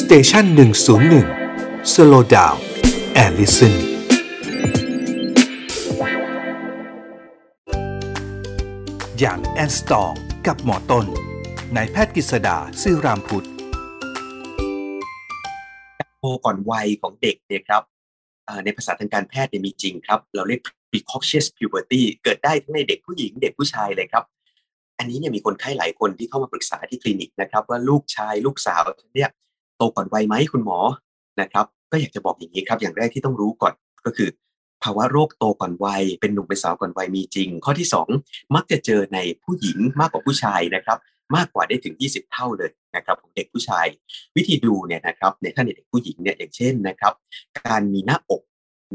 station หนึ่งศูนย์หนึ่ง slow down แอลลิสัน young and strong กับหมอต้นนายแพทย์กฤษดาซื่อรามพุทธโตก่อนวัยของเด็กเนี่ยครับในภาษาทางการแพทย์เนี่ยมีจริงครับ เราเรียก precocious puberty เกิดได้ทั้งในเด็กผู้หญิงเด็กผู้ชายเลยครับ อันนี้เนี่ยมีคนไข้หลายคนที่เข้ามาปรึกษาที่คลินิกนะครับ ว่าลูกชายลูกสาวเนี่ย โตก่อนวัยไหมคุณหมอนะครับ ก็อยากจะบอกอย่างนี้ครับ อย่างแรกที่ต้องรู้ก่อนก็คือ ภาวะโรคโตก่อนวัย เป็นหนุ่มเป็นสาวก่อนวัยมีจริง ข้อที่ 2 มักจะเจอในผู้หญิงมากกว่าผู้ชายนะครับ มากกว่าได้ถึง 20 เท่าเลยนะครับของเด็กผู้ชาย วิธีดูเนี่ยนะครับในท่านเด็กผู้หญิงเนี่ยอย่างเช่นนะครับ การมีหน้าอก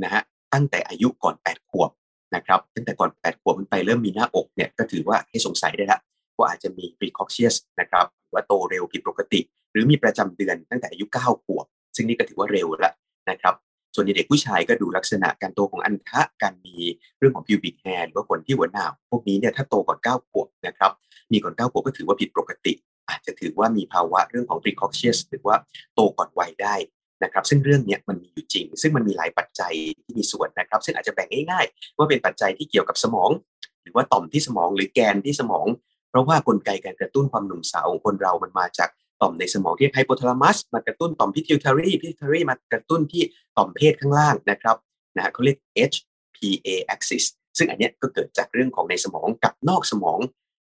นะฮะตั้งแต่อายุก่อน 8 ขวบนะครับตั้งแต่ก่อน 8 ขวบมันไปเริ่มมีหน้าอกเนี่ยก็ถือว่าให้สงสัยได้ละว่าอาจจะมี precocious นะครับว่าโตเร็วผิดปกติ หรือมีประจำเดือนตั้งแต่อายุ9ขวบ ซึ่งนี่ก็ถือว่าเร็วแล้วนะครับ ส่วนในเด็กผู้ชายก็ดูลักษณะการโตของอันทะการมีเรื่องของ pubic hair หรือว่าขนที่หัวหนาวพวกนี้เนี่ยถ้าโตก่อน9ขวบนะครับมีก่อน9ขวบก็ถือว่าผิดปกติ อาจจะถือว่ามีภาวะเรื่องของ precocious หรือว่าโตก่อนวัยได้นะครับซึ่งเรื่องนี้มันมีอยู่จริง ซึ่งมันมีหลายปัจจัยที่มีส่วนนะครับ ซึ่งอาจจะแบ่งง่ายๆ ว่าเป็นปัจจัยที่เกี่ยวกับสมอง หรือว่าต่อมที่สมองหรือแกนที่สมอง เพราะว่ากลไกการกระตุ้นความหนุ่มสาวของคนเรามันมาจาก ต่อมในสมองที่ไฮโปทาลามัสมากระตุ้นต่อม pituitary pituitary มากระตุ้นที่ต่อมเพศข้างล่างนะครับนะเขาเรียก HPA axis ซึ่งอันเนี้ยก็เกิดจากเรื่องของในสมองกับนอกสมอง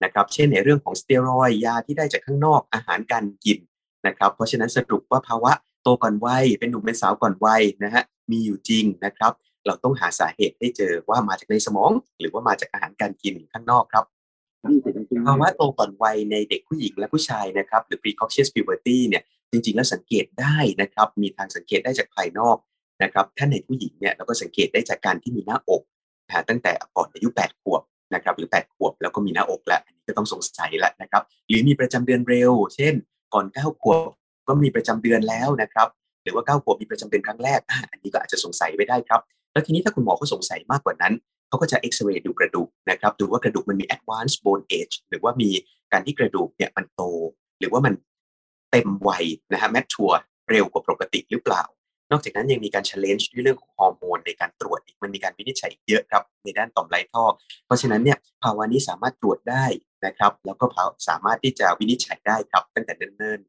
นะครับ เช่นในเรื่องของสเตียรอยด์ยาที่ได้จากข้างนอกอาหารการกินนะครับ เพราะฉะนั้นสรุปว่าภาวะโตก่อนวัยเป็นหนุ่มเป็นสาวก่อนวัยนะฮะมีอยู่จริงนะครับ เราต้องหาสาเหตุให้เจอว่ามาจากในสมอง หรือว่ามาจากอาหารการกินข้างนอกครับ ภาวะโตก่อนวัยในเด็กผู้หญิงและผู้ชายนะครับหรือ precocious puberty เนี่ยจริงๆ แล้วสังเกตได้นะครับ มีทางสังเกตได้จากภายนอกนะครับถ้าในผู้หญิงเนี่ยเราก็สังเกตได้จากการที่มีหน้าอกนะฮะตั้งแต่ก่อนอายุ 8 ขวบนะครับหรือ 8 ขวบแล้วก็มีหน้าอกแล้วอันนี้ก็ต้องสงสัยแล้วนะครับหรือมีประจำเดือนเร็ว เช่น ก่อน 9 ขวบก็มีประจำเดือนแล้วนะครับหรือว่า 9 ขวบมีประจำเดือนครั้งแรกอันนี้ก็อาจจะสงสัยไว้ได้ครับแล้วทีนี้ถ้าคุณหมอเขาสงสัยมากกว่านั้น เขาก็จะเอ็กซเรย์ดูกระดูกนะครับดูว่ากระดูกมันมี advanced bone age หรือว่ามีการที่กระดูกเนี่ยมันโต หรือว่ามันเต็มวัยนะฮะ mature เร็วกว่าปกติหรือเปล่า นอกจากนั้นยังมีการ challenge ด้วยเรื่องของฮอร์โมนในการตรวจอีกมันมีการวินิจฉัยเยอะครับในด้านต่อมไรท่อ เพราะฉะนั้นเนี่ยภาวะนี้สามารถตรวจได้นะครับ แล้วก็สามารถที่จะวินิจฉัยได้ครับตั้งแต่เนิ่น